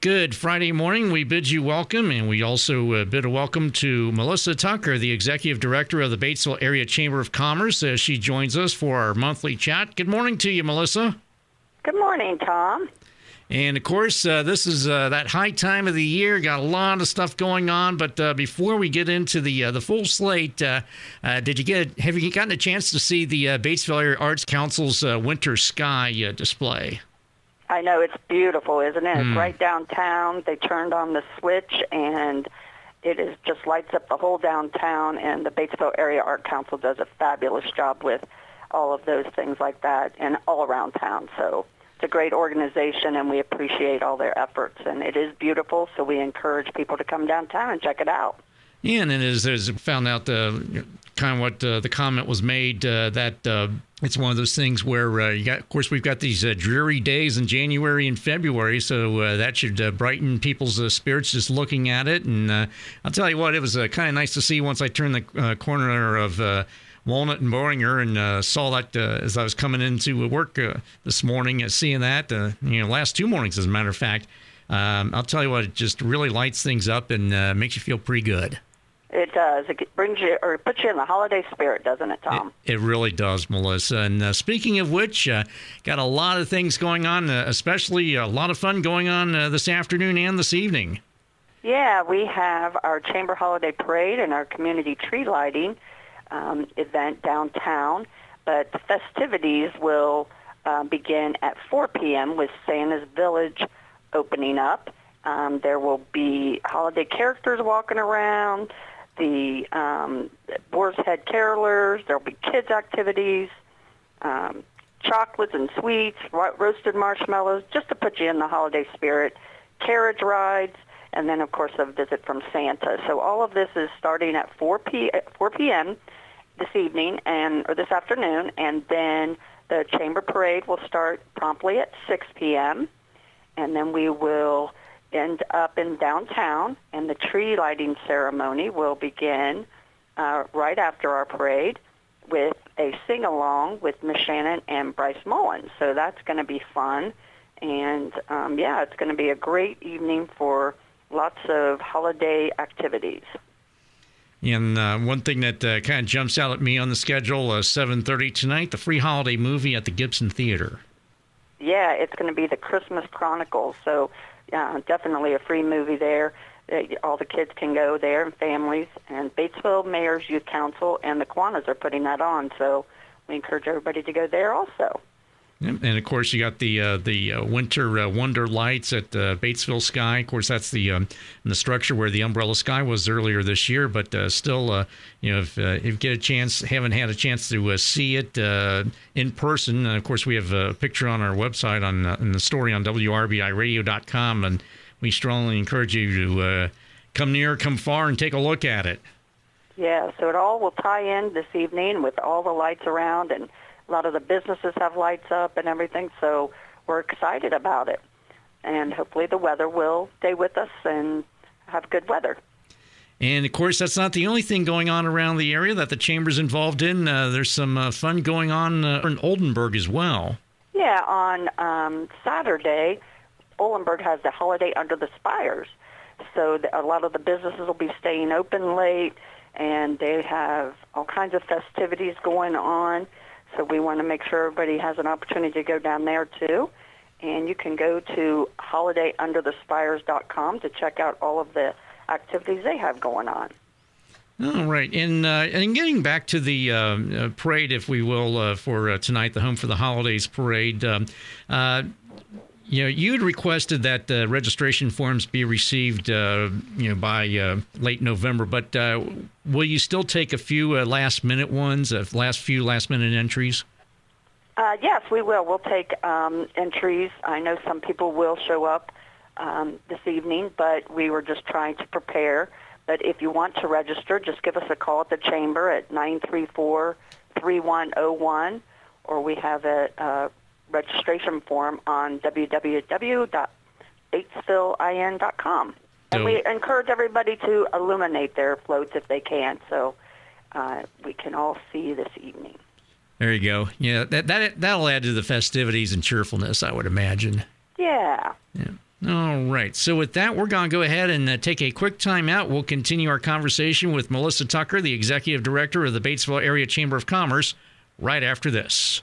Good Friday morning. We bid you welcome, and we also uh, bid a welcome to Melissa Tucker, the Executive Director of the Batesville Area Chamber of Commerce, as she joins us for our monthly chat. Good morning to you, Melissa. Good morning, Tom. And of course, uh, this is uh, that high time of the year. Got a lot of stuff going on. But uh, before we get into the uh, the full slate, uh, uh, did you get have you gotten a chance to see the Batesville Area Arts Council's Winter Sky display? I know it's beautiful, isn't it? Mm. It's hmm. right downtown. They turned on the switch and it is just lights up the whole downtown and the Batesville Area Art Council does a fabulous job with all of those things like that and all around town. So it's a great organization and we appreciate all their efforts and it is beautiful so we encourage people to come downtown and check it out. Yeah, and as, as found out uh, kind of what uh, the comment was made uh, that uh, it's one of those things where uh, you got, of course, we've got these uh, dreary days in January and February, so uh, that should uh, brighten people's uh, spirits just looking at it. And I'll tell you what, it was kind of nice to see once I turned the corner of Walnut and Boehringer and saw that as I was coming into work this morning, seeing that, you know, last two mornings, as a matter of fact. Um, I'll tell you what, it just really lights things up and makes you feel pretty good. It does. It brings you or puts you in the holiday spirit, doesn't it, Tom? It, it really does, Melissa. And uh, speaking of which, uh, got a lot of things going on, uh, especially a lot of fun going on uh, this afternoon and this evening. Yeah, we have our Chamber Holiday Parade and our community tree lighting um, event downtown. But the festivities will uh, begin at 4 p.m. with Santa's Village opening up. Um, there will be holiday characters walking around the um, Boar's Head Carolers. There'll be kids' activities, um, chocolates and sweets, ro- roasted marshmallows, just to put you in the holiday spirit, carriage rides, and then, of course, a visit from Santa. So all of this is starting at 4, p- 4 p.m. this evening and or this afternoon, and then the chamber parade will start promptly at 6 p.m. And then we will end up in downtown, and the tree lighting ceremony will begin uh, right after our parade with a sing-along with Miss Shannon and Bryce Mullins. So that's going to be fun. And um, yeah, it's going to be a great evening for lots of holiday activities. And uh, one thing that uh, kind of jumps out at me on the schedule, uh, 7.30 tonight, the free holiday movie at the Gibson Theater. Yeah, it's going to be the Christmas Chronicles. So uh, definitely a free movie there. All the kids can go there and families. And Batesville Mayor's Youth Council and the Kiwanis are putting that on. So we encourage everybody to go there also. And of course, you got the uh, the uh, winter uh, wonder lights at uh, Batesville Sky. Of course, that's the um, the structure where the umbrella sky was earlier this year. But uh, still, uh, you know, if, if you get a chance, haven't had a chance to see it in person, of course, we have a picture on our website on in the story on WRBIRadio.com, and we strongly encourage you to come near, come far, and take a look at it. Yeah, so it all will tie in this evening with all the lights around and a lot of the businesses have lights up and everything, so we're excited about it. And hopefully the weather will stay with us and have good weather. And of course, that's not the only thing going on around the area that the chamber's involved in. Uh, there's some uh, fun going on uh, in Oldenburg as well. Yeah, on um, Saturday, Oldenburg has the holiday under the spires. So the, a lot of the businesses will be staying open late, and they have all kinds of festivities going on. So we want to make sure everybody has an opportunity to go down there too. And you can go to holidayunderthespires.com to check out all of the activities they have going on. All right, and uh, and getting back to the uh, uh, parade, if we will, uh, for uh, tonight, the Home for the Holidays parade. Um, uh, you know, you had requested that uh, registration forms be received, uh, you know, by uh, late November. But uh, will you still take a few uh, last minute ones, uh, last few last minute entries? yes, we will. We'll take um, entries. I know some people will show up um, this evening, but we were just trying to prepare. But if you want to register, just give us a call at the chamber at nine three four three one zero one, or we have a registration form on www.batesvillein.com. And we encourage everybody to illuminate their floats if they can, so uh, we can all see this evening. There you go. Yeah, that that that'll add to the festivities and cheerfulness, I would imagine. Yeah. Yeah. All right. So, with that, we're going to go ahead and uh, take a quick time out. We'll continue our conversation with Melissa Tucker, the Executive Director of the Batesville Area Chamber of Commerce, right after this.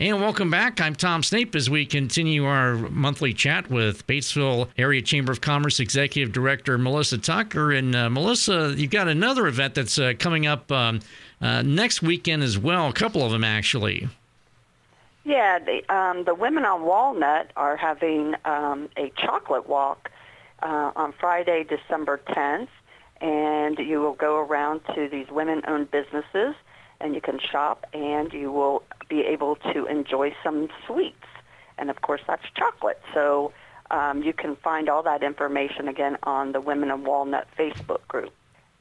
And welcome back. I'm Tom Snape as we continue our monthly chat with Batesville Area Chamber of Commerce Executive Director Melissa Tucker. And uh, Melissa, you've got another event that's uh, coming up um, uh, next weekend as well, a couple of them actually. Yeah, the, um, the women on Walnut are having um, a chocolate walk uh, on Friday, December 10th. And you will go around to these women-owned businesses and you can shop and you will be able to enjoy some sweets. And of course, that's chocolate. So um, you can find all that information again on the Women of Walnut Facebook group.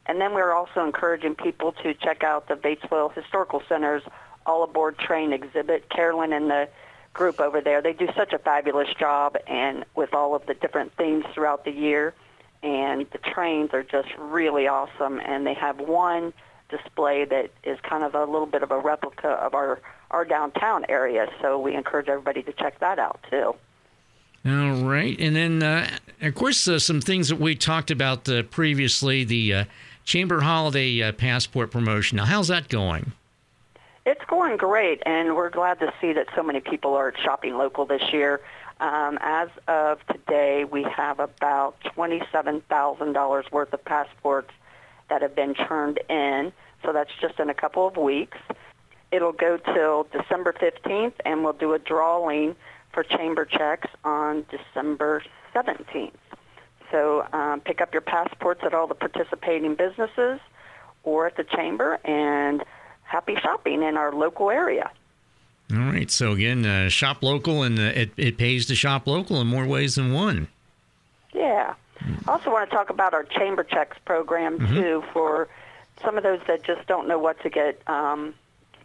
And then we're also encouraging people to check out the Batesville Historical Center's All Aboard Train exhibit. Carolyn and the group over there, they do such a fabulous job and with all of the different themes throughout the year. And the trains are just really awesome. And they have one display that is kind of a little bit of a replica of our, our downtown area. So we encourage everybody to check that out too. All right. And then, uh, of course, uh, some things that we talked about uh, previously the uh, Chamber Holiday uh, Passport promotion. Now, how's that going? It's going great, and we're glad to see that so many people are shopping local this year. Um, as of today, we have about $27,000 worth of passports that have been turned in. So that's just in a couple of weeks. It'll go till December 15th, and we'll do a drawing for chamber checks on December 17th. So um, pick up your passports at all the participating businesses or at the chamber, and happy shopping in our local area. All right. So again, uh, shop local, and uh, it, it pays to shop local in more ways than one. Yeah. I also want to talk about our chamber checks program mm-hmm. too for some of those that just don't know what to get um,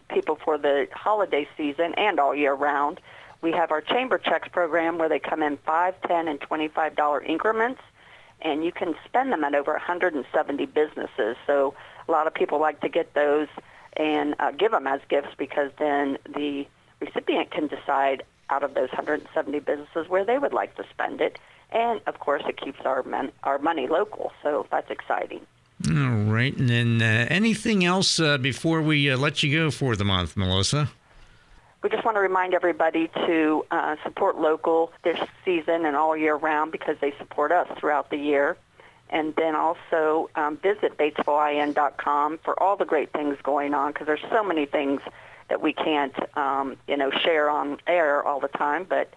people for the holiday season and all year round. We have our chamber checks program where they come in five, ten, and twenty-five dollar increments, and you can spend them at over 170 businesses. So a lot of people like to get those and uh, give them as gifts because then the recipient can decide out of those 170 businesses where they would like to spend it and of course it keeps our men, our money local. So that's exciting. All right, and then uh, anything else uh, before we uh, let you go for the month, Melissa? We just want to remind everybody to uh, support local this season and all year round because they support us throughout the year. And then also um, visit BatesvilleIN.com for all the great things going on because there's so many things that we can't, um, you know, share on air all the time. But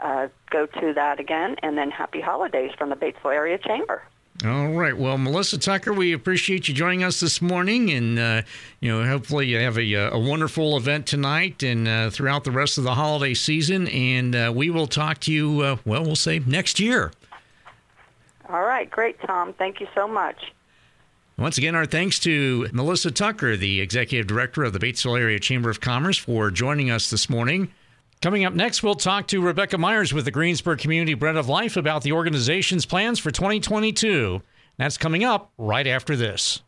uh, go to that again. And then happy holidays from the Batesville Area Chamber. All right. Well, Melissa Tucker, we appreciate you joining us this morning, and uh, you know, hopefully you have a, a wonderful event tonight and uh, throughout the rest of the holiday season. And uh, we will talk to you. Uh, well, we'll say next year. All right. Great, Tom. Thank you so much. Once again, our thanks to Melissa Tucker, the Executive Director of the Batesville Area Chamber of Commerce, for joining us this morning. Coming up next, we'll talk to Rebecca Myers with the Greensburg Community Bread of Life about the organization's plans for 2022. That's coming up right after this.